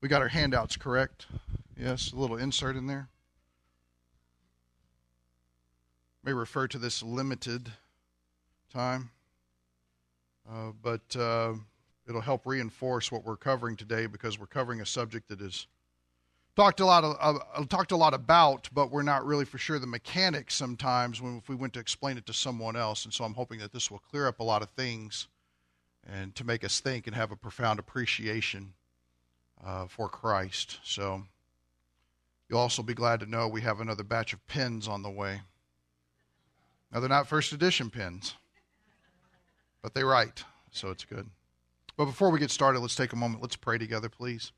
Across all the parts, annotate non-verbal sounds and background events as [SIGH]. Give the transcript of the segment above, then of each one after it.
We got our handouts correct. Yes, a little insert in there. May refer to this limited time, uh, but uh, it'll help reinforce what we're covering today because we're covering a subject that is talked a lot of, uh, talked a lot about, but we're not really for sure the mechanics sometimes when if we went to explain it to someone else. And so I'm hoping that this will clear up a lot of things and to make us think and have a profound appreciation uh, for Christ. So you'll also be glad to know we have another batch of pens on the way. Now they're not first edition pens, but they write, so it's good. But before we get started, let's take a moment. Let's pray together, please.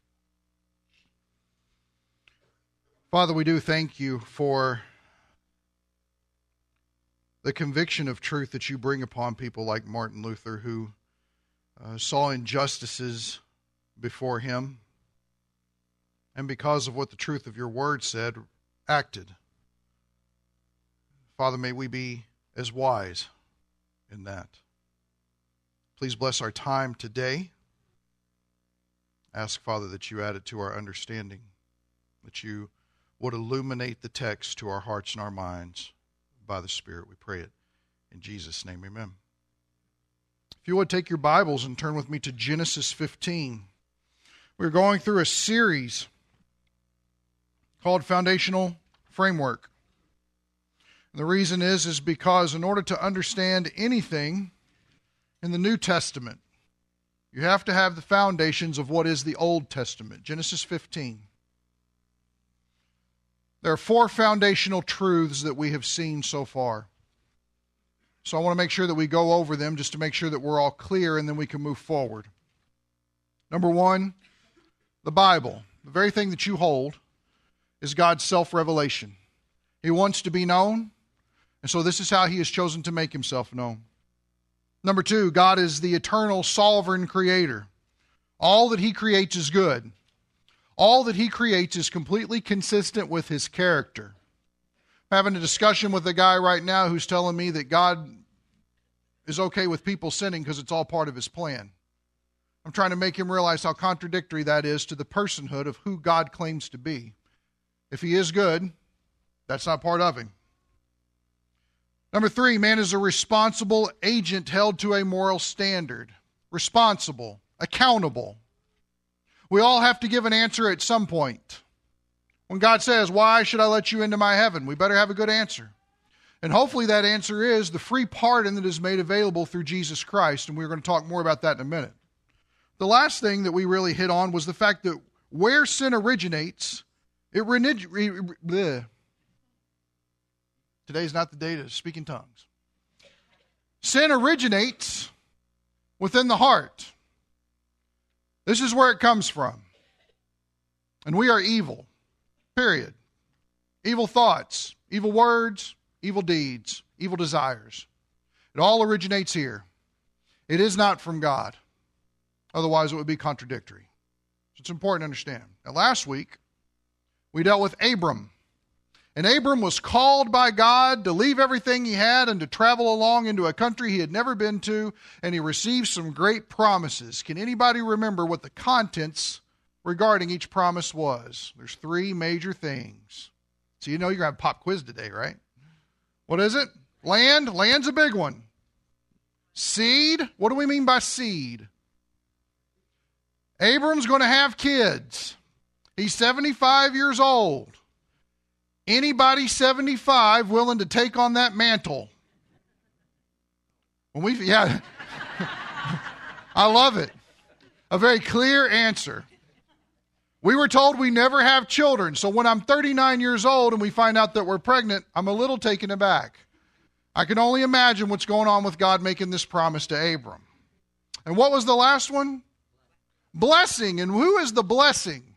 Father, we do thank you for the conviction of truth that you bring upon people like Martin Luther who uh, saw injustices before him and because of what the truth of your word said, acted. Father, may we be as wise in that. Please bless our time today. Ask, Father, that you add it to our understanding, that you would illuminate the text to our hearts and our minds by the Spirit. We pray it in Jesus' name, amen. If you would take your Bibles and turn with me to Genesis 15. We're going through a series called Foundational Framework. And the reason is is because in order to understand anything in the New Testament, you have to have the foundations of what is the Old Testament. Genesis 15. There are four foundational truths that we have seen so far. So I want to make sure that we go over them just to make sure that we're all clear and then we can move forward. Number one, the Bible, the very thing that you hold, is God's self revelation. He wants to be known, and so this is how He has chosen to make Himself known. Number two, God is the eternal sovereign creator. All that He creates is good. All that he creates is completely consistent with his character. I'm having a discussion with a guy right now who's telling me that God is okay with people sinning because it's all part of his plan. I'm trying to make him realize how contradictory that is to the personhood of who God claims to be. If he is good, that's not part of him. Number three, man is a responsible agent held to a moral standard. Responsible, accountable. We all have to give an answer at some point. When God says, Why should I let you into my heaven? We better have a good answer. And hopefully that answer is the free pardon that is made available through Jesus Christ. And we're going to talk more about that in a minute. The last thing that we really hit on was the fact that where sin originates, it bleh. Today's not the day to speak in tongues. Sin originates within the heart. This is where it comes from. And we are evil, period. Evil thoughts, evil words, evil deeds, evil desires. It all originates here. It is not from God. Otherwise, it would be contradictory. So it's important to understand. Now, last week, we dealt with Abram. And Abram was called by God to leave everything he had and to travel along into a country he had never been to, and he received some great promises. Can anybody remember what the contents regarding each promise was? There's three major things. So you know you're going to have pop quiz today, right? What is it? Land. Land's a big one. Seed. What do we mean by seed? Abram's going to have kids. He's 75 years old. Anybody 75 willing to take on that mantle? When we, yeah, [LAUGHS] I love it. A very clear answer. We were told we never have children, so when I'm 39 years old and we find out that we're pregnant, I'm a little taken aback. I can only imagine what's going on with God making this promise to Abram. And what was the last one? Blessing. And who is the blessing?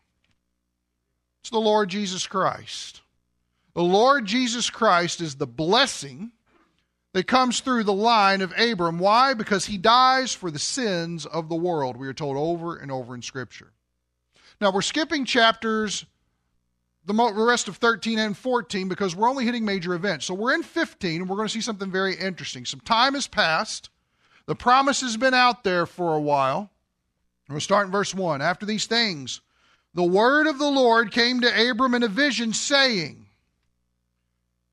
It's the Lord Jesus Christ. The Lord Jesus Christ is the blessing that comes through the line of Abram. Why? Because he dies for the sins of the world, we are told over and over in Scripture. Now, we're skipping chapters, the rest of 13 and 14, because we're only hitting major events. So we're in 15, and we're going to see something very interesting. Some time has passed, the promise has been out there for a while. We'll start in verse 1. After these things, the word of the Lord came to Abram in a vision, saying,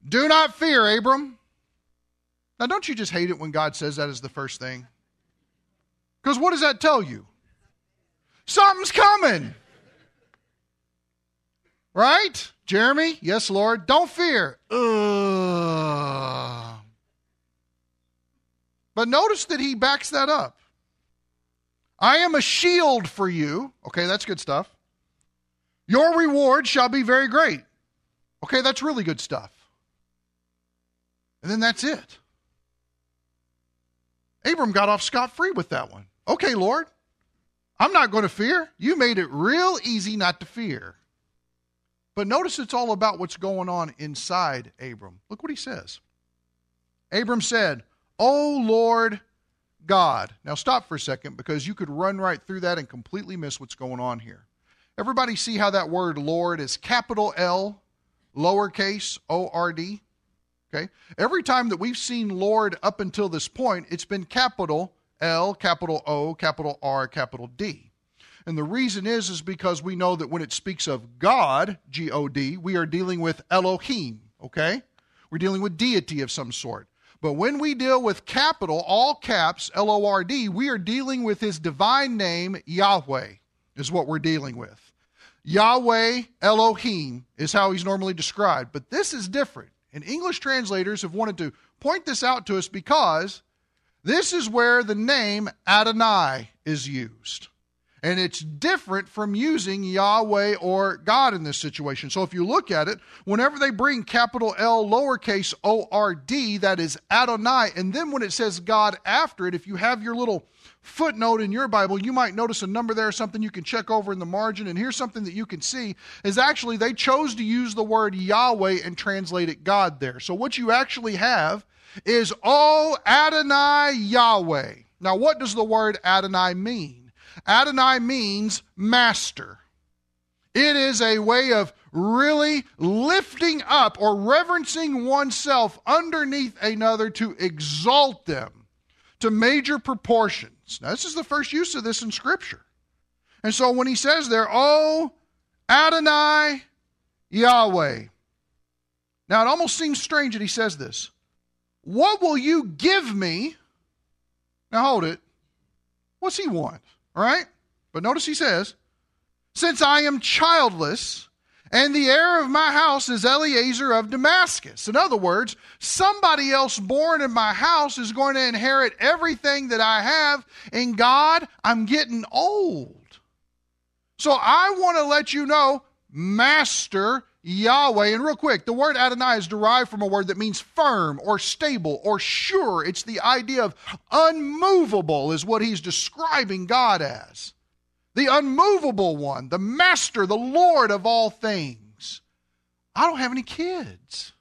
Do not fear, Abram. Now, don't you just hate it when God says that as the first thing? Because what does that tell you? Something's coming. Right? Jeremy? Yes, Lord. Don't fear. Ugh. But notice that he backs that up. I am a shield for you. Okay, that's good stuff. Your reward shall be very great. Okay, that's really good stuff. And then that's it. Abram got off scot free with that one. Okay, Lord, I'm not going to fear. You made it real easy not to fear. But notice it's all about what's going on inside Abram. Look what he says. Abram said, O Lord God. Now stop for a second because you could run right through that and completely miss what's going on here. Everybody see how that word Lord is capital L, lowercase O R D? Okay? Every time that we've seen Lord up until this point, it's been capital L, capital O, capital R, capital D. And the reason is is because we know that when it speaks of God, G O D, we are dealing with Elohim, okay? We're dealing with deity of some sort. But when we deal with capital, all caps, L O R D, we are dealing with his divine name, Yahweh, is what we're dealing with. Yahweh Elohim is how he's normally described. But this is different. And English translators have wanted to point this out to us because this is where the name Adonai is used. And it's different from using Yahweh or God in this situation. So if you look at it, whenever they bring capital L lowercase O R D, that is Adonai. And then when it says God after it, if you have your little footnote in your Bible, you might notice a number there, or something you can check over in the margin. And here's something that you can see is actually they chose to use the word Yahweh and translate it God there. So what you actually have is O Adonai Yahweh. Now, what does the word Adonai mean? Adonai means master. It is a way of really lifting up or reverencing oneself underneath another to exalt them to major proportions. Now, this is the first use of this in Scripture. And so when he says there, Oh, Adonai Yahweh. Now, it almost seems strange that he says this. What will you give me? Now, hold it. What's he want? All right? But notice he says, Since I am childless, and the heir of my house is Eliezer of Damascus. In other words, somebody else born in my house is going to inherit everything that I have. And God, I'm getting old. So I want to let you know, Master Yahweh. And real quick, the word Adonai is derived from a word that means firm or stable or sure. It's the idea of unmovable, is what he's describing God as. The unmovable one, the master, the Lord of all things. I don't have any kids.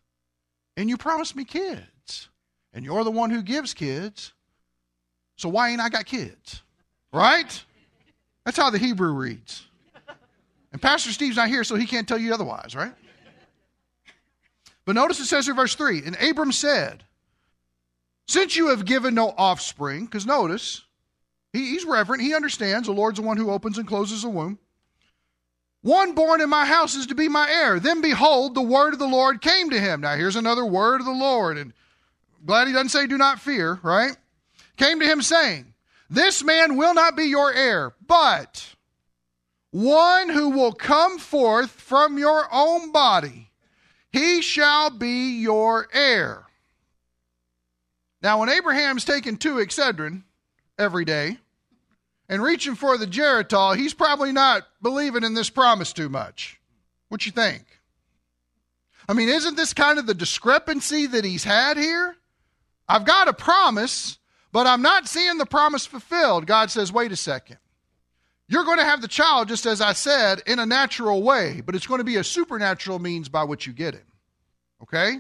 And you promised me kids. And you're the one who gives kids. So why ain't I got kids? Right? That's how the Hebrew reads. And Pastor Steve's not here, so he can't tell you otherwise, right? But notice it says in verse 3 And Abram said, Since you have given no offspring, because notice, he, he's reverent, he understands the Lord's the one who opens and closes the womb. One born in my house is to be my heir. Then behold, the word of the Lord came to him. Now here's another word of the Lord. And glad he doesn't say, Do not fear, right? Came to him saying, This man will not be your heir, but one who will come forth from your own body, he shall be your heir. Now, when Abraham's taking two Excedrin every day and reaching for the Geritol, he's probably not believing in this promise too much. What you think? I mean, isn't this kind of the discrepancy that he's had here? I've got a promise, but I'm not seeing the promise fulfilled. God says, wait a second. You're going to have the child, just as I said, in a natural way, but it's going to be a supernatural means by which you get him. Okay?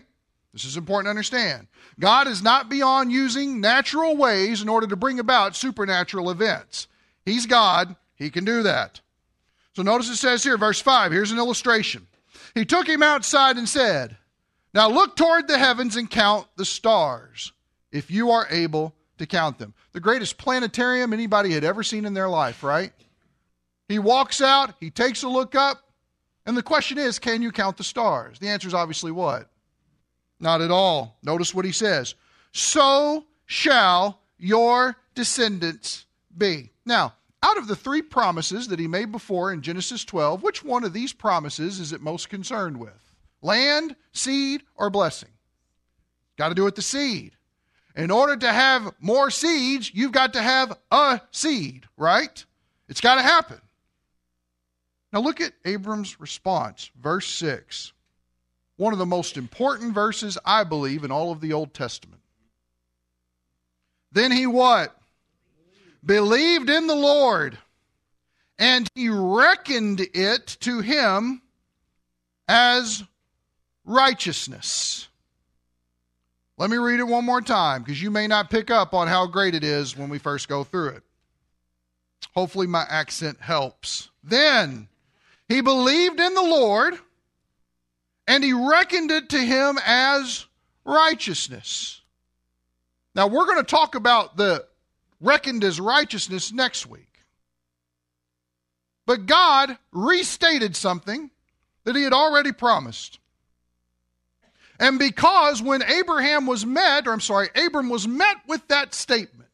This is important to understand. God is not beyond using natural ways in order to bring about supernatural events. He's God, He can do that. So notice it says here, verse 5, here's an illustration. He took him outside and said, Now look toward the heavens and count the stars, if you are able to count them. The greatest planetarium anybody had ever seen in their life, right? He walks out, he takes a look up, and the question is can you count the stars? The answer is obviously what? Not at all. Notice what he says. So shall your descendants be. Now, out of the three promises that he made before in Genesis 12, which one of these promises is it most concerned with? Land, seed, or blessing? Got to do with the seed. In order to have more seeds, you've got to have a seed, right? It's got to happen. Now look at Abram's response, verse 6. One of the most important verses, I believe, in all of the Old Testament. Then he what? Believed in the Lord, and he reckoned it to him as righteousness. Let me read it one more time because you may not pick up on how great it is when we first go through it. Hopefully, my accent helps. Then he believed in the Lord and he reckoned it to him as righteousness. Now, we're going to talk about the reckoned as righteousness next week. But God restated something that he had already promised. And because when Abraham was met, or I'm sorry, Abram was met with that statement,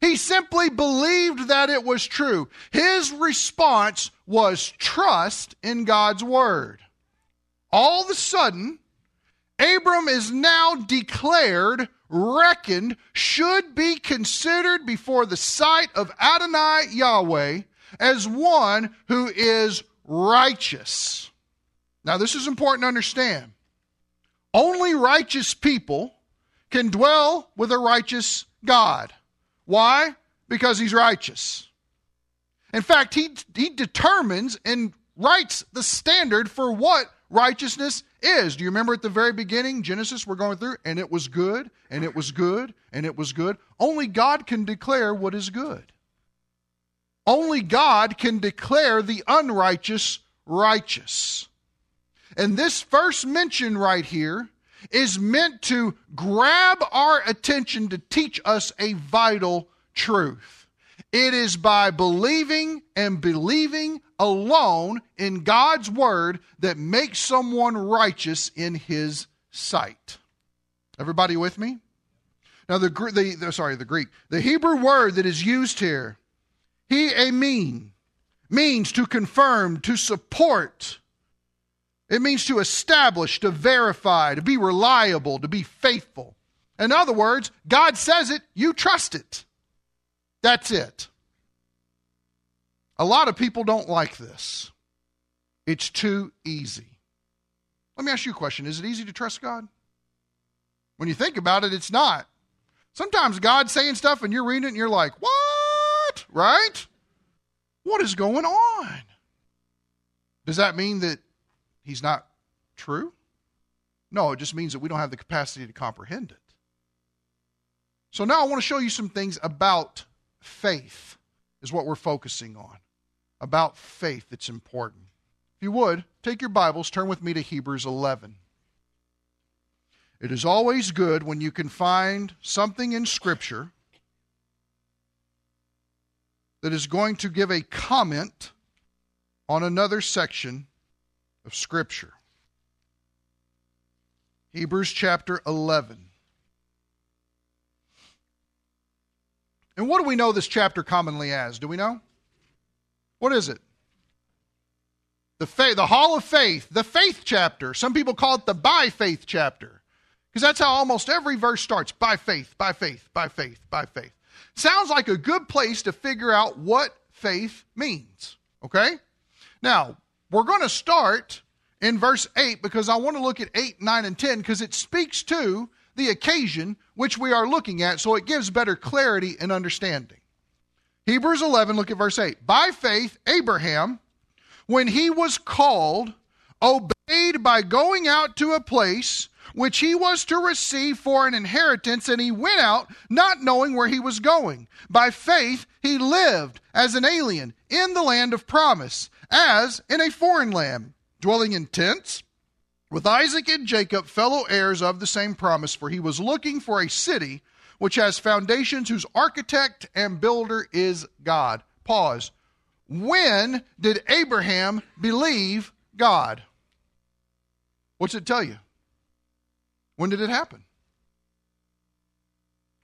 he simply believed that it was true. His response was trust in God's word. All of a sudden, Abram is now declared, reckoned, should be considered before the sight of Adonai Yahweh as one who is righteous. Now, this is important to understand. Only righteous people can dwell with a righteous God. Why? Because he's righteous. In fact, he, he determines and writes the standard for what righteousness is. Do you remember at the very beginning, Genesis, we're going through, and it was good, and it was good, and it was good? Only God can declare what is good. Only God can declare the unrighteous righteous. And this first mention right here is meant to grab our attention to teach us a vital truth. It is by believing and believing alone in God's word that makes someone righteous in his sight. Everybody with me? Now the, the, the sorry the Greek the Hebrew word that is used here, he a mean, means to confirm, to support, it means to establish, to verify, to be reliable, to be faithful. In other words, God says it, you trust it. That's it. A lot of people don't like this. It's too easy. Let me ask you a question Is it easy to trust God? When you think about it, it's not. Sometimes God's saying stuff and you're reading it and you're like, what? Right? What is going on? Does that mean that he's not true? No, it just means that we don't have the capacity to comprehend it. So now I want to show you some things about faith, is what we're focusing on. About faith that's important. If you would, take your Bibles, turn with me to Hebrews 11. It is always good when you can find something in Scripture that is going to give a comment on another section of Scripture. Hebrews chapter 11. And what do we know this chapter commonly as? Do we know? What is it? The faith, the Hall of Faith, the faith chapter. Some people call it the by faith chapter. Because that's how almost every verse starts by faith, by faith, by faith, by faith. Sounds like a good place to figure out what faith means. Okay? Now, we're going to start in verse 8 because I want to look at 8, 9, and 10 because it speaks to the occasion which we are looking at, so it gives better clarity and understanding. Hebrews 11, look at verse 8. By faith, Abraham, when he was called, obeyed by going out to a place which he was to receive for an inheritance, and he went out not knowing where he was going. By faith, he lived as an alien in the land of promise as in a foreign land, dwelling in tents with Isaac and Jacob, fellow heirs of the same promise, for he was looking for a city which has foundations, whose architect and builder is God. Pause. when did Abraham believe God? What's it tell you? When did it happen?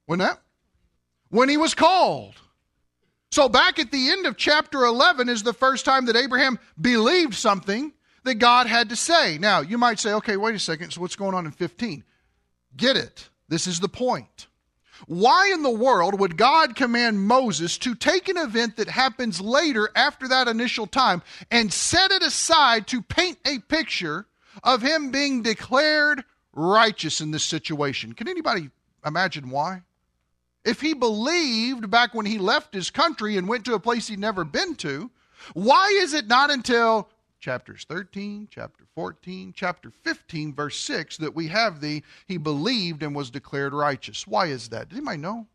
When that? When he was called. So, back at the end of chapter 11 is the first time that Abraham believed something that God had to say. Now, you might say, okay, wait a second, so what's going on in 15? Get it. This is the point. Why in the world would God command Moses to take an event that happens later after that initial time and set it aside to paint a picture of him being declared righteous in this situation? Can anybody imagine why? If he believed back when he left his country and went to a place he'd never been to, why is it not until chapters 13, chapter 14, chapter 15, verse 6 that we have the he believed and was declared righteous? Why is that? Does anybody know?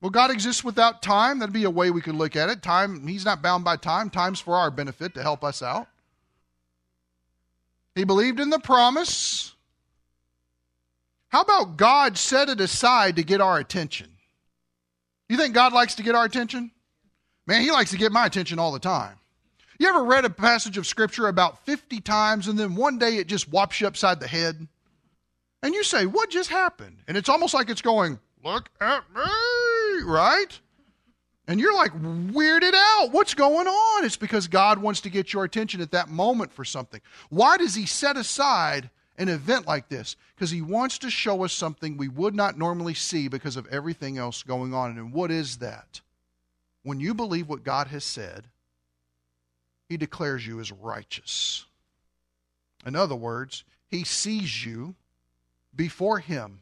Well, God exists without time. That'd be a way we could look at it. Time, He's not bound by time. Time's for our benefit to help us out. He believed in the promise. How about God set it aside to get our attention? You think God likes to get our attention? Man, He likes to get my attention all the time. You ever read a passage of Scripture about 50 times and then one day it just whops you upside the head? And you say, What just happened? And it's almost like it's going, Look at me, right? And you're like weirded out. What's going on? It's because God wants to get your attention at that moment for something. Why does He set aside an event like this because he wants to show us something we would not normally see because of everything else going on. And what is that? When you believe what God has said, he declares you as righteous. In other words, he sees you before him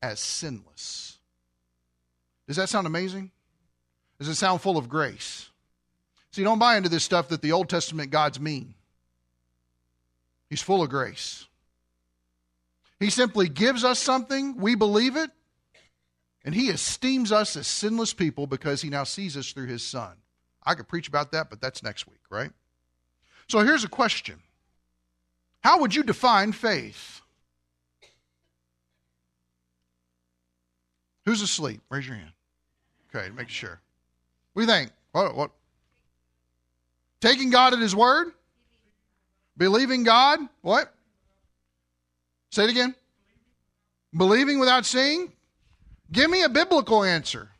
as sinless. Does that sound amazing? Does it sound full of grace? See, don't buy into this stuff that the Old Testament God's mean. He's full of grace. He simply gives us something, we believe it, and he esteems us as sinless people because he now sees us through his son. I could preach about that, but that's next week, right? So here's a question How would you define faith? Who's asleep? Raise your hand. Okay, make sure. You think? What? what? Taking God at His word? Believing God? What? Say it again. Believing without seeing? Give me a biblical answer.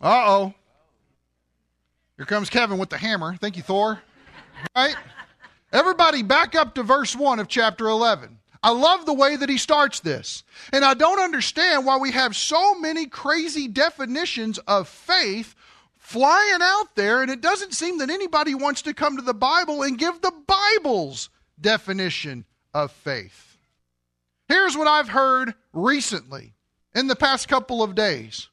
Uh oh. Here comes Kevin with the hammer. Thank you, Thor. Right? Everybody back up to verse 1 of chapter 11. I love the way that he starts this. And I don't understand why we have so many crazy definitions of faith flying out there, and it doesn't seem that anybody wants to come to the Bible and give the Bible's definition of faith. Here's what I've heard recently in the past couple of days.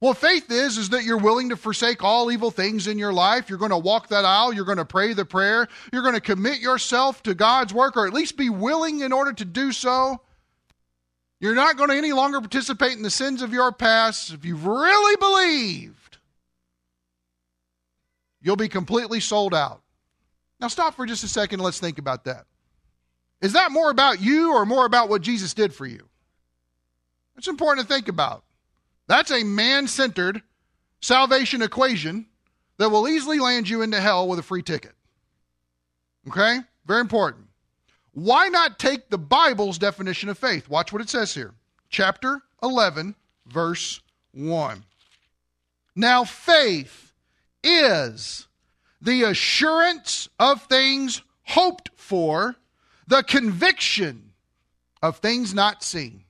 Well, faith is is that you're willing to forsake all evil things in your life. You're going to walk that aisle, you're going to pray the prayer, you're going to commit yourself to God's work or at least be willing in order to do so. You're not going to any longer participate in the sins of your past. If you've really believed, you'll be completely sold out. Now, stop for just a second and let's think about that. Is that more about you or more about what Jesus did for you? It's important to think about. That's a man centered salvation equation that will easily land you into hell with a free ticket. Okay? Very important. Why not take the Bible's definition of faith? Watch what it says here. Chapter 11, verse 1. Now, faith is the assurance of things hoped for, the conviction of things not seen.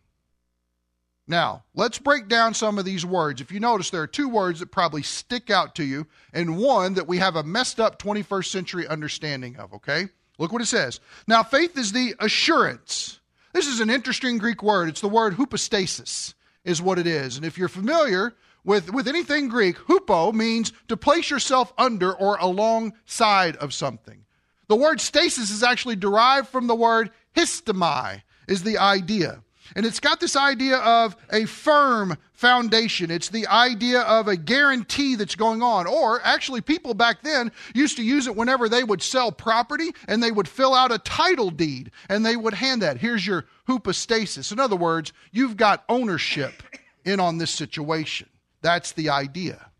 Now, let's break down some of these words. If you notice, there are two words that probably stick out to you, and one that we have a messed up 21st century understanding of, okay? Look what it says. Now, faith is the assurance. This is an interesting Greek word. It's the word hypostasis, is what it is. And if you're familiar with, with anything Greek, hupo means to place yourself under or alongside of something. The word stasis is actually derived from the word histemi, is the idea. And it's got this idea of a firm foundation. It's the idea of a guarantee that's going on. Or actually, people back then used to use it whenever they would sell property and they would fill out a title deed and they would hand that. Here's your hypostasis. In other words, you've got ownership in on this situation. That's the idea.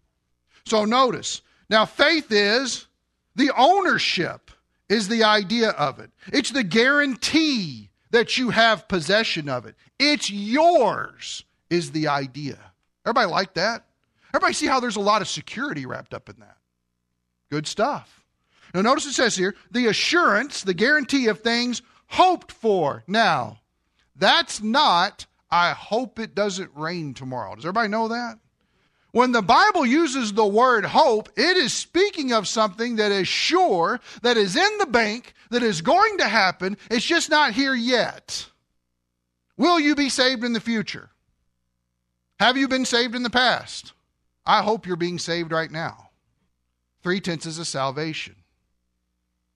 So notice, now faith is the ownership, is the idea of it. It's the guarantee that you have possession of it. It's yours, is the idea. Everybody like that? Everybody see how there's a lot of security wrapped up in that? Good stuff. Now, notice it says here the assurance, the guarantee of things hoped for. Now, that's not, I hope it doesn't rain tomorrow. Does everybody know that? When the Bible uses the word hope, it is speaking of something that is sure, that is in the bank, that is going to happen. It's just not here yet. Will you be saved in the future? Have you been saved in the past? I hope you're being saved right now. Three tenses of salvation.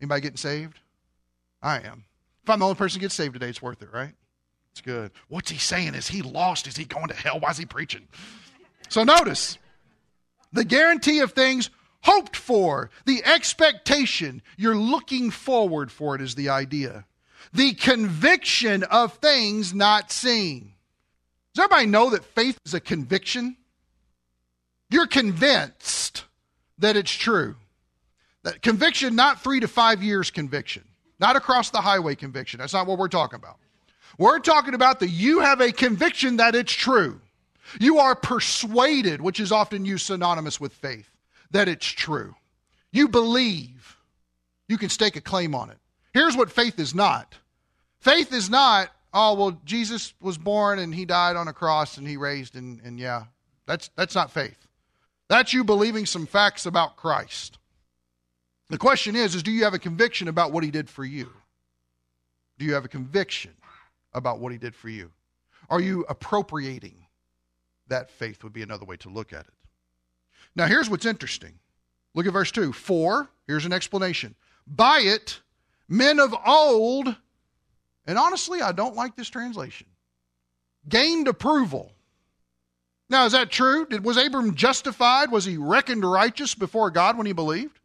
Anybody getting saved? I am. If I'm the only person who gets saved today, it's worth it, right? It's good. What's he saying? Is he lost? Is he going to hell? Why is he preaching? So notice the guarantee of things hoped for, the expectation, you're looking forward for it is the idea. The conviction of things not seen. Does everybody know that faith is a conviction? You're convinced that it's true. That conviction, not three to five years conviction, not across the highway conviction. That's not what we're talking about. We're talking about that you have a conviction that it's true. You are persuaded, which is often used synonymous with faith, that it's true. You believe. You can stake a claim on it. Here's what faith is not faith is not, oh, well, Jesus was born and he died on a cross and he raised, and, and yeah, that's, that's not faith. That's you believing some facts about Christ. The question is, is do you have a conviction about what he did for you? Do you have a conviction about what he did for you? Are you appropriating that faith would be another way to look at it. Now, here's what's interesting. Look at verse 2. For, here's an explanation. By it, men of old, and honestly, I don't like this translation, gained approval. Now, is that true? Did, was Abram justified? Was he reckoned righteous before God when he believed?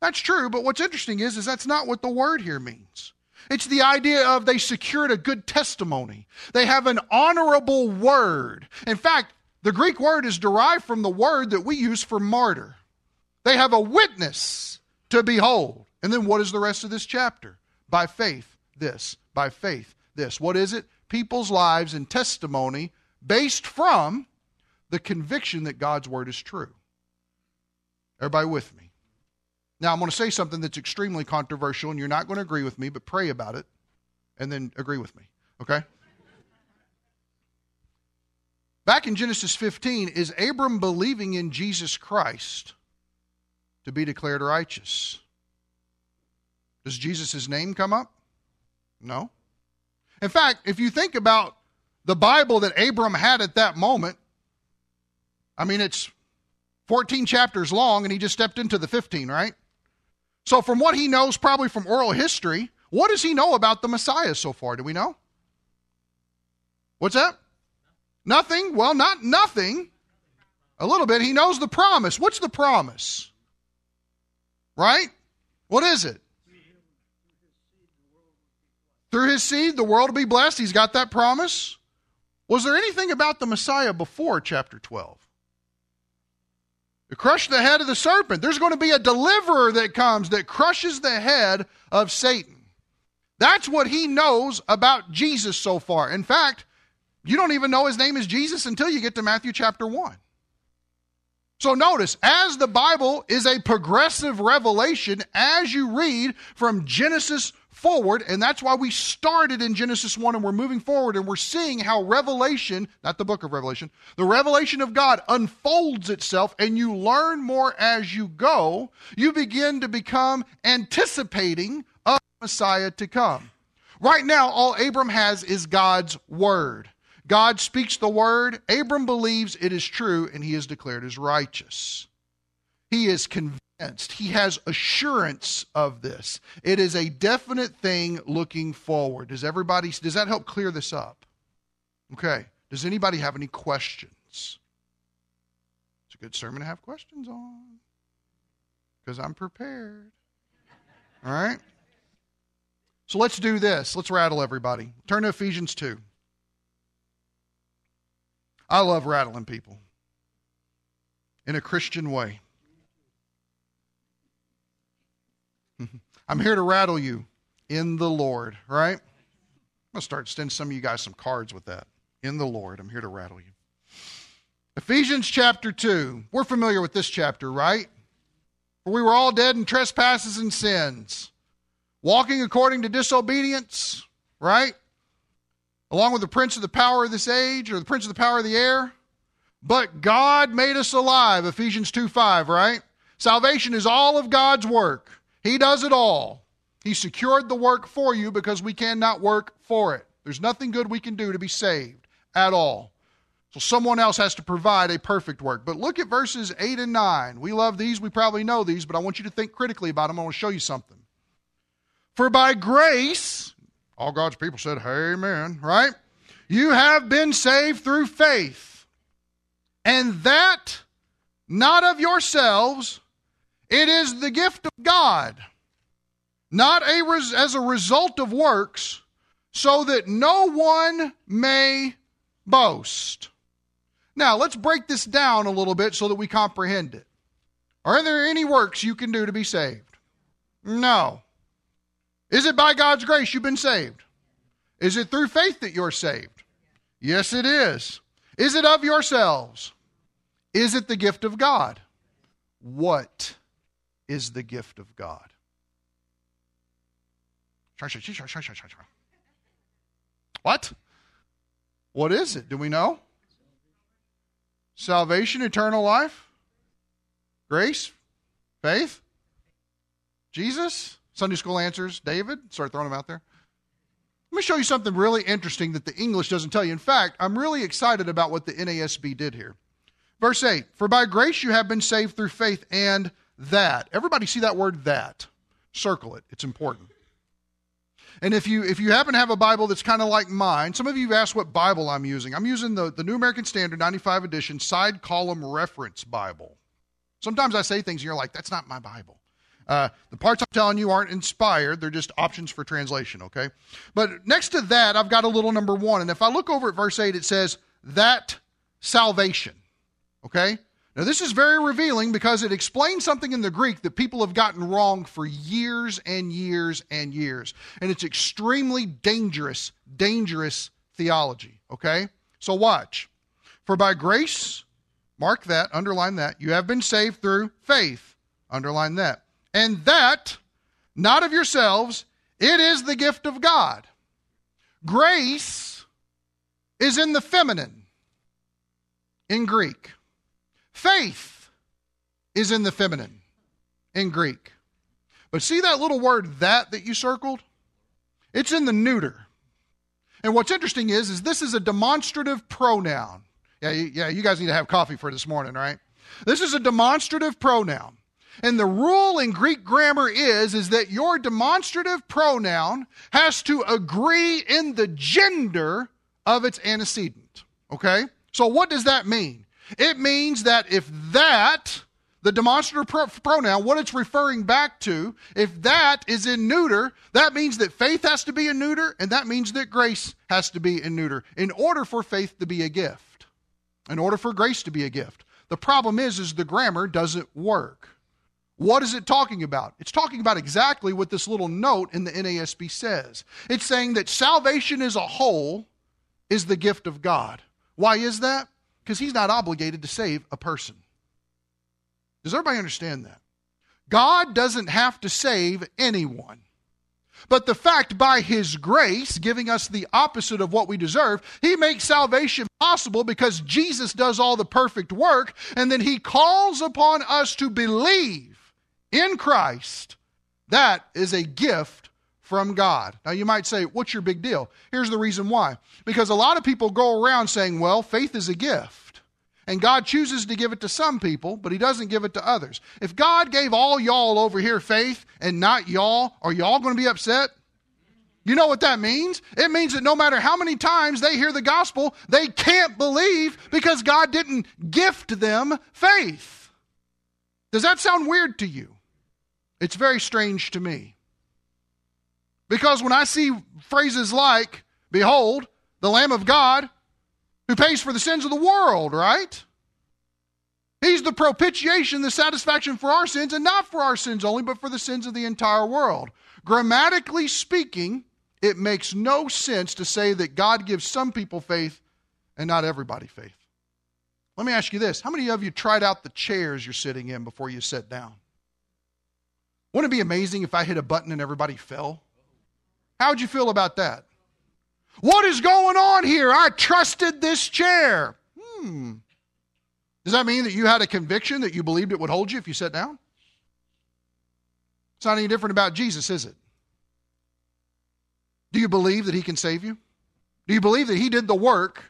That's true, but what's interesting is, is that's not what the word here means. It's the idea of they secured a good testimony. They have an honorable word. In fact, the Greek word is derived from the word that we use for martyr. They have a witness to behold. And then what is the rest of this chapter? By faith, this. By faith, this. What is it? People's lives and testimony based from the conviction that God's word is true. Everybody with me? Now, I'm going to say something that's extremely controversial, and you're not going to agree with me, but pray about it and then agree with me, okay? Back in Genesis 15, is Abram believing in Jesus Christ to be declared righteous? Does Jesus' name come up? No. In fact, if you think about the Bible that Abram had at that moment, I mean, it's 14 chapters long, and he just stepped into the 15, right? So, from what he knows, probably from oral history, what does he know about the Messiah so far? Do we know? What's that? Nothing? Well, not nothing. A little bit. He knows the promise. What's the promise? Right? What is it? Through his seed, the world will be blessed. He's got that promise. Was there anything about the Messiah before chapter 12? To crush the head of the serpent. There's going to be a deliverer that comes that crushes the head of Satan. That's what he knows about Jesus so far. In fact, you don't even know his name is Jesus until you get to Matthew chapter 1. So notice, as the Bible is a progressive revelation, as you read from Genesis forward, and that's why we started in Genesis 1 and we're moving forward and we're seeing how revelation, not the book of Revelation, the revelation of God unfolds itself and you learn more as you go, you begin to become anticipating of Messiah to come. Right now, all Abram has is God's word. God speaks the word, Abram believes it is true, and he is declared as righteous. He is convinced, he has assurance of this. It is a definite thing looking forward. Does everybody, does that help clear this up? Okay. Does anybody have any questions? It's a good sermon to have questions on because I'm prepared. All right? So let's do this. Let's rattle everybody. Turn to Ephesians 2. I love rattling people. in a Christian way. [LAUGHS] I'm here to rattle you in the Lord, right? I'm going to start sending some of you guys some cards with that. In the Lord. I'm here to rattle you. Ephesians chapter 2. We're familiar with this chapter, right? For we were all dead in trespasses and sins, walking according to disobedience, right? Along with the prince of the power of this age, or the prince of the power of the air. But God made us alive, Ephesians 2 5, right? Salvation is all of God's work. He does it all. He secured the work for you because we cannot work for it. There's nothing good we can do to be saved at all. So someone else has to provide a perfect work. But look at verses 8 and 9. We love these, we probably know these, but I want you to think critically about them. I want to show you something. For by grace, all God's people said, Amen, right? You have been saved through faith. And that not of yourselves, it is the gift of God, not a res- as a result of works, so that no one may boast. Now, let's break this down a little bit so that we comprehend it. Are there any works you can do to be saved? No. Is it by God's grace you've been saved? Is it through faith that you're saved? Yes, it is. Is it of yourselves? Is it the gift of God? What is the gift of God? What? What is it? Do we know? Salvation, eternal life, grace, faith, Jesus, Sunday school answers, David. Start throwing them out there. Let me show you something really interesting that the English doesn't tell you. In fact, I'm really excited about what the NASB did here. Verse 8 For by grace you have been saved through faith, and that. Everybody see that word that? Circle it, it's important. And if you if you happen to have a Bible that's kind of like mine, some of you have asked what Bible I'm using. I'm using the, the New American Standard 95 edition side column reference Bible. Sometimes I say things and you're like, that's not my Bible. Uh, the parts I'm telling you aren't inspired, they're just options for translation, okay? But next to that, I've got a little number one. And if I look over at verse 8, it says, that salvation, okay? Now, this is very revealing because it explains something in the Greek that people have gotten wrong for years and years and years. And it's extremely dangerous, dangerous theology, okay? So, watch. For by grace, mark that, underline that, you have been saved through faith, underline that. And that, not of yourselves, it is the gift of God. Grace is in the feminine in Greek. Faith is in the feminine in Greek. But see that little word that that you circled? It's in the neuter. And what's interesting is, is this is a demonstrative pronoun. Yeah, yeah, you guys need to have coffee for this morning, right? This is a demonstrative pronoun. And the rule in Greek grammar is, is that your demonstrative pronoun has to agree in the gender of its antecedent. Okay? So what does that mean? It means that if that, the demonstrative pro- pronoun, what it's referring back to, if that is in neuter, that means that faith has to be in neuter, and that means that grace has to be in neuter in order for faith to be a gift, in order for grace to be a gift. The problem is, is the grammar doesn't work. What is it talking about? It's talking about exactly what this little note in the NASB says. It's saying that salvation as a whole is the gift of God. Why is that? because he's not obligated to save a person. Does everybody understand that? God doesn't have to save anyone. But the fact by his grace, giving us the opposite of what we deserve, he makes salvation possible because Jesus does all the perfect work, and then he calls upon us to believe in Christ. That is a gift from God. Now, you might say, What's your big deal? Here's the reason why. Because a lot of people go around saying, Well, faith is a gift. And God chooses to give it to some people, but He doesn't give it to others. If God gave all y'all over here faith and not y'all, are y'all going to be upset? You know what that means? It means that no matter how many times they hear the gospel, they can't believe because God didn't gift them faith. Does that sound weird to you? It's very strange to me. Because when I see phrases like, Behold, the Lamb of God who pays for the sins of the world, right? He's the propitiation, the satisfaction for our sins, and not for our sins only, but for the sins of the entire world. Grammatically speaking, it makes no sense to say that God gives some people faith and not everybody faith. Let me ask you this How many of you tried out the chairs you're sitting in before you sat down? Wouldn't it be amazing if I hit a button and everybody fell? How would you feel about that? What is going on here? I trusted this chair. Hmm. Does that mean that you had a conviction that you believed it would hold you if you sat down? It's not any different about Jesus, is it? Do you believe that he can save you? Do you believe that he did the work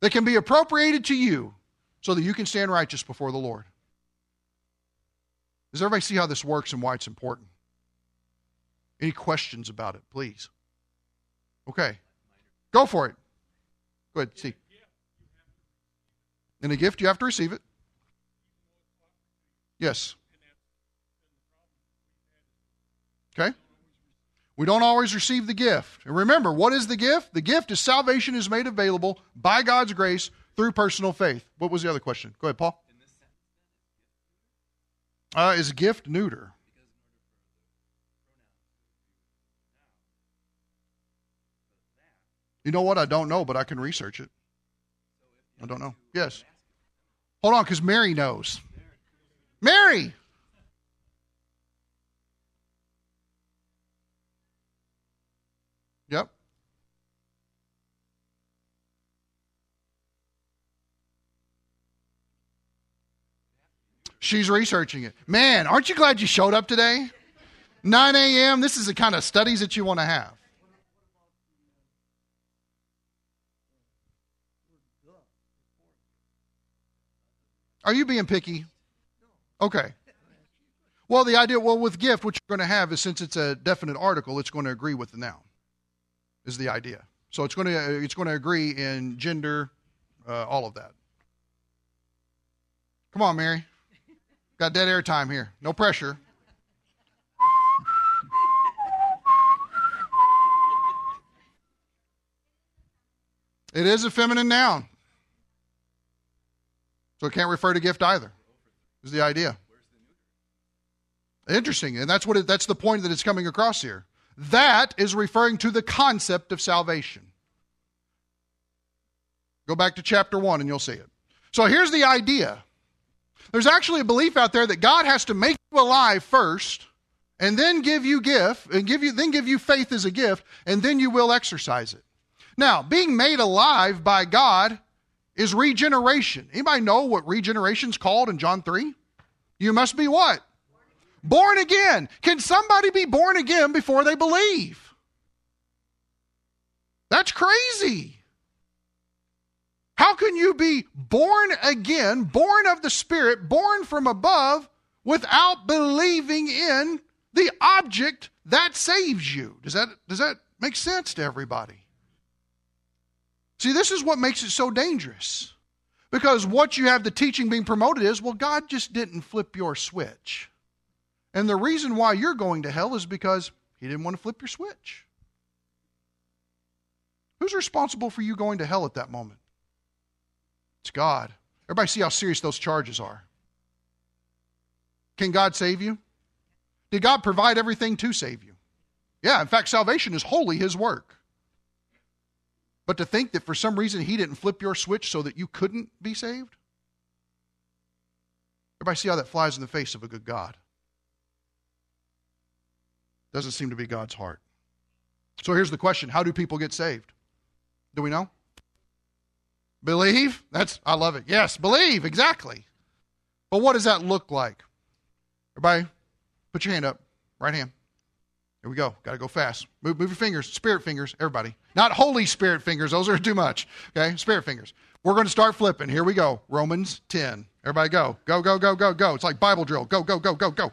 that can be appropriated to you so that you can stand righteous before the Lord? Does everybody see how this works and why it's important? Any questions about it, please? Okay. Go for it. Go ahead, see. In a gift, you have to receive it. Yes. Okay? We don't always receive the gift. And remember, what is the gift? The gift is salvation is made available by God's grace through personal faith. What was the other question? Go ahead, Paul. Uh, is gift neuter? You know what? I don't know, but I can research it. I don't know. Yes. Hold on, because Mary knows. Mary! She's researching it. Man, aren't you glad you showed up today? 9 a.m. This is the kind of studies that you want to have. Are you being picky? Okay. Well, the idea, well, with gift, what you're going to have is since it's a definite article, it's going to agree with the noun, is the idea. So it's going to, it's going to agree in gender, uh, all of that. Come on, Mary. Got dead air time here. No pressure. It is a feminine noun. So it can't refer to gift either. Is the idea. Interesting. And that's what it, that's the point that it's coming across here. That is referring to the concept of salvation. Go back to chapter 1 and you'll see it. So here's the idea. There's actually a belief out there that God has to make you alive first and then give you gift and give you then give you faith as a gift and then you will exercise it. Now, being made alive by God is regeneration. Anybody know what regeneration is called in John 3? You must be what? Born again. Can somebody be born again before they believe? That's crazy. How can you be born again, born of the Spirit, born from above, without believing in the object that saves you? Does that, does that make sense to everybody? See, this is what makes it so dangerous. Because what you have the teaching being promoted is, well, God just didn't flip your switch. And the reason why you're going to hell is because He didn't want to flip your switch. Who's responsible for you going to hell at that moment? It's God. Everybody see how serious those charges are. Can God save you? Did God provide everything to save you? Yeah, in fact, salvation is wholly His work. But to think that for some reason he didn't flip your switch so that you couldn't be saved? Everybody see how that flies in the face of a good God? Doesn't seem to be God's heart. So here's the question How do people get saved? Do we know? Believe? That's I love it. Yes, believe, exactly. But what does that look like? Everybody, put your hand up. Right hand. Here we go. Got to go fast. Move, move your fingers. Spirit fingers, everybody. Not Holy Spirit fingers. Those are too much. Okay? Spirit fingers. We're going to start flipping. Here we go. Romans 10. Everybody go. Go, go, go, go, go. It's like Bible drill. Go, go, go, go, go.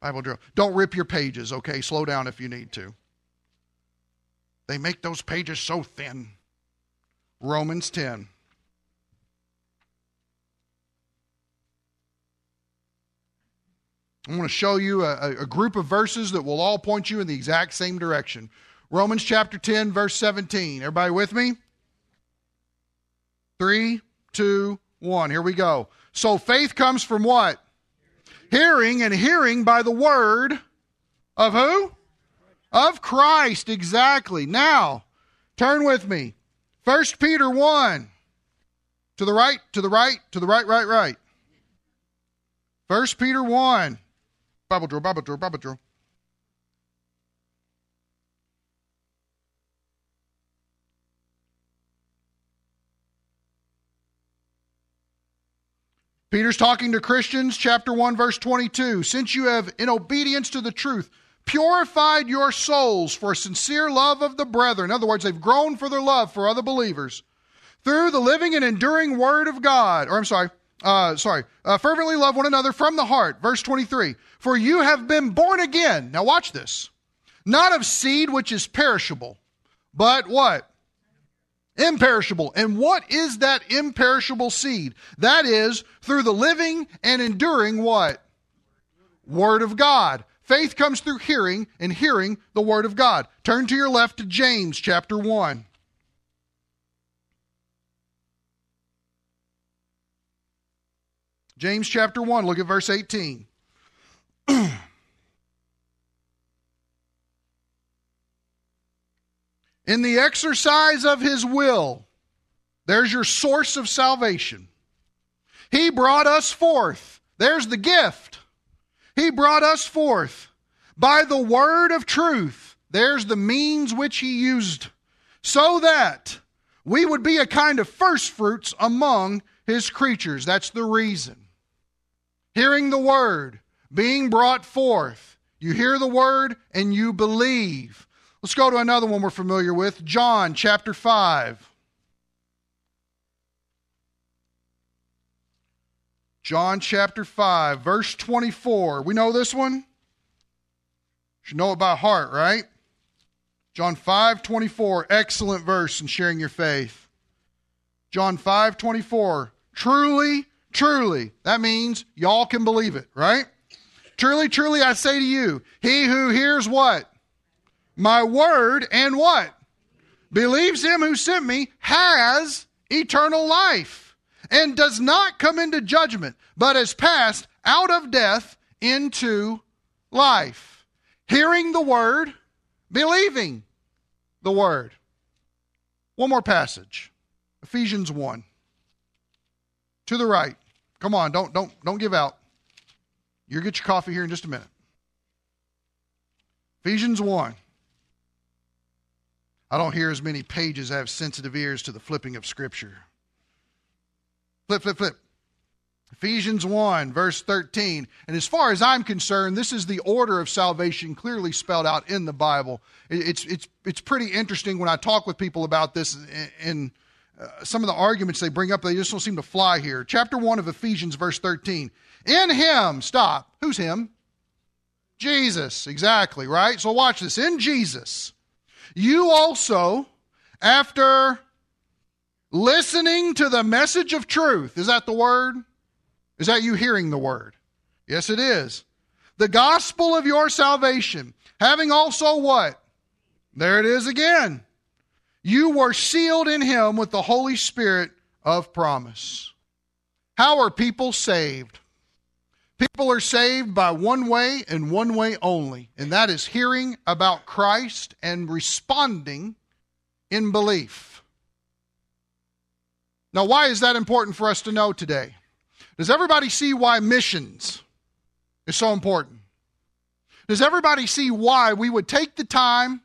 Bible drill. Don't rip your pages, okay? Slow down if you need to. They make those pages so thin. Romans 10. I want to show you a, a, group of verses that will all point you in the exact same direction. Romans chapter 10, verse 17. Everybody with me? Three, two, one. Here we go. So faith comes from what? Hearing, and hearing by the word of who? Of Christ, exactly. Now, turn with me. 1 Peter 1. To the right, to the right, to the right, right, right. 1 Peter 1. Bible drawer, Bible drawer, Bible drawer. Peter's talking to Christians, chapter 1, verse 22. Since you have, in obedience to the truth, purified your souls for sincere love of the brethren. In other words, they've grown for their love for other believers through the living and enduring word of God. Or I'm sorry, uh, sorry, uh, fervently love one another from the heart. Verse 23. For you have been born again. Now watch this. Not of seed which is perishable, but what? Imperishable. And what is that imperishable seed? That is through the living and enduring what? Word of God. Faith comes through hearing, and hearing the Word of God. Turn to your left to James chapter 1. James chapter 1, look at verse 18. [CLEARS THROAT] in the exercise of his will. There's your source of salvation. He brought us forth. There's the gift. He brought us forth by the word of truth. There's the means which he used so that we would be a kind of first fruits among his creatures. That's the reason. Hearing the word, being brought forth. You hear the word and you believe. Let's go to another one we're familiar with John chapter 5. John chapter 5, verse 24. We know this one? You should know it by heart, right? John 5, 24. Excellent verse in sharing your faith. John 5, 24. Truly, truly. That means y'all can believe it, right? Truly, truly, I say to you, he who hears what? my word and what? Believes him who sent me has eternal life and does not come into judgment, but has passed out of death into life. Hearing the word, believing the word. One more passage. Ephesians 1. To the right. Come on, don't don't don't give out. You'll get your coffee here in just a minute. Ephesians 1. I don't hear as many pages. I have sensitive ears to the flipping of Scripture. Flip, flip, flip. Ephesians 1, verse 13. And as far as I'm concerned, this is the order of salvation clearly spelled out in the Bible. It's, it's, it's pretty interesting when I talk with people about this, and uh, some of the arguments they bring up, they just don't seem to fly here. Chapter 1 of Ephesians, verse 13. In Him, stop. Who's Him? Jesus, exactly, right? So watch this. In Jesus you also, after listening to the message of truth, is that the word? Is that you hearing the word? Yes, it is. The gospel of your salvation, having also what? There it is again. You were sealed in him with the Holy Spirit of promise. How are people saved? People are saved by one way and one way only, and that is hearing about Christ and responding in belief. Now, why is that important for us to know today? Does everybody see why missions is so important? Does everybody see why we would take the time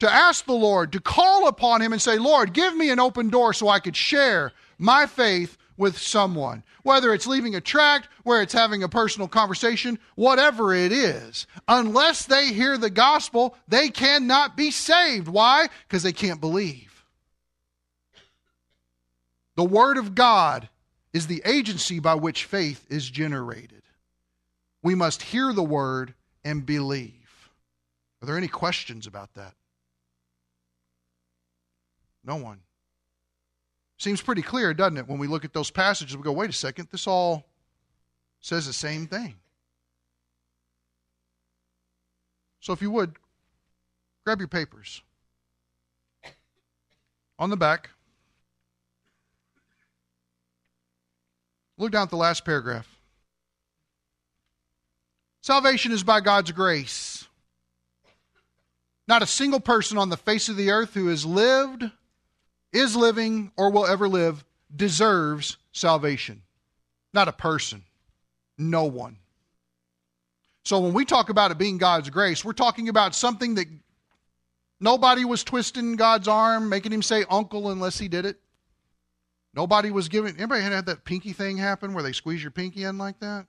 to ask the Lord, to call upon Him and say, Lord, give me an open door so I could share my faith with someone? whether it's leaving a tract, where it's having a personal conversation, whatever it is. Unless they hear the gospel, they cannot be saved. Why? Because they can't believe. The Word of God is the agency by which faith is generated. We must hear the Word and believe. Are there any questions about that? No one. Seems pretty clear, doesn't it? When we look at those passages, we go, wait a second, this all says the same thing. So if you would, grab your papers. On the back, Look down at the last paragraph. Salvation is by God's grace. Not a single person on the face of the earth who has lived, is living, or will ever live deserves salvation. Not a person. No one. So when we talk about it being God's grace, we're talking about something that nobody was twisting God's arm, making him say uncle unless he did it. Nobody was giving. Anybody had that pinky thing happen where they squeeze your pinky in like that?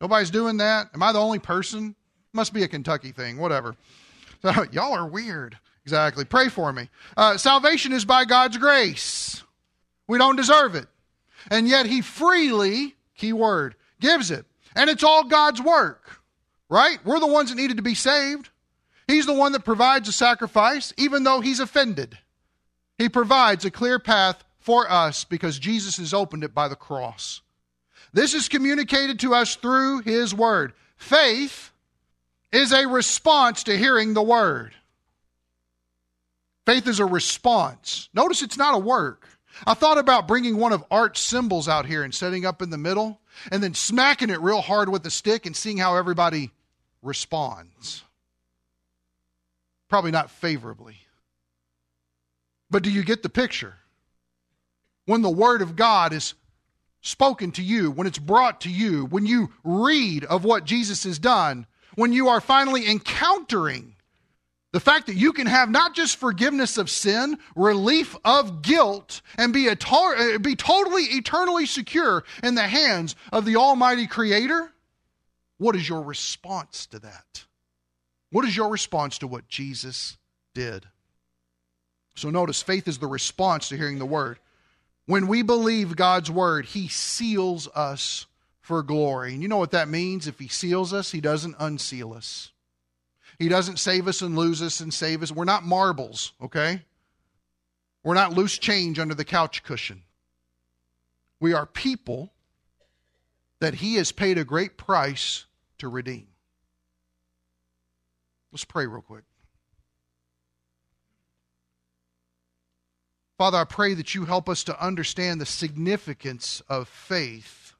Nobody's doing that. Am I the only person? Must be a Kentucky thing. Whatever. So [LAUGHS] y'all are weird. Exactly. Pray for me. Uh, salvation is by God's grace. We don't deserve it, and yet He freely, key word, gives it, and it's all God's work. Right? We're the ones that needed to be saved. He's the one that provides a sacrifice, even though He's offended. He provides a clear path for us because Jesus has opened it by the cross. This is communicated to us through His Word. Faith is a response to hearing the Word. Faith is a response. Notice it's not a work. I thought about bringing one of Art's cymbals out here and setting up in the middle and then smacking it real hard with a stick and seeing how everybody responds. Probably not favorably. But do you get the picture? When the Word of God is spoken to you, when it's brought to you, when you read of what Jesus has done, when you are finally encountering the fact that you can have not just forgiveness of sin, relief of guilt, and be, to- uh, be totally, eternally secure in the hands of the Almighty Creator, what is your response to that? What is your response to what Jesus did? So notice faith is the response to hearing the word. When we believe God's word, He seals us for glory. And you know what that means? If He seals us, He doesn't unseal us. He doesn't save us and lose us and save us. We're not marbles, okay? We're not loose change under the couch cushion. We are people that He has paid a great price to redeem. Let's pray real quick. Father, I pray that you help us to understand the significance of faith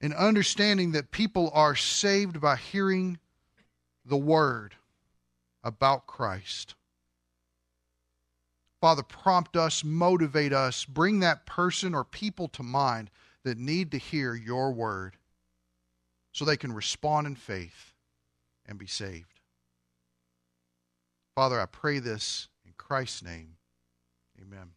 and understanding that people are saved by hearing the word about Christ. Father, prompt us, motivate us, bring that person or people to mind that need to hear your word so they can respond in faith and be saved. Father, I pray this in Christ's name. Amen.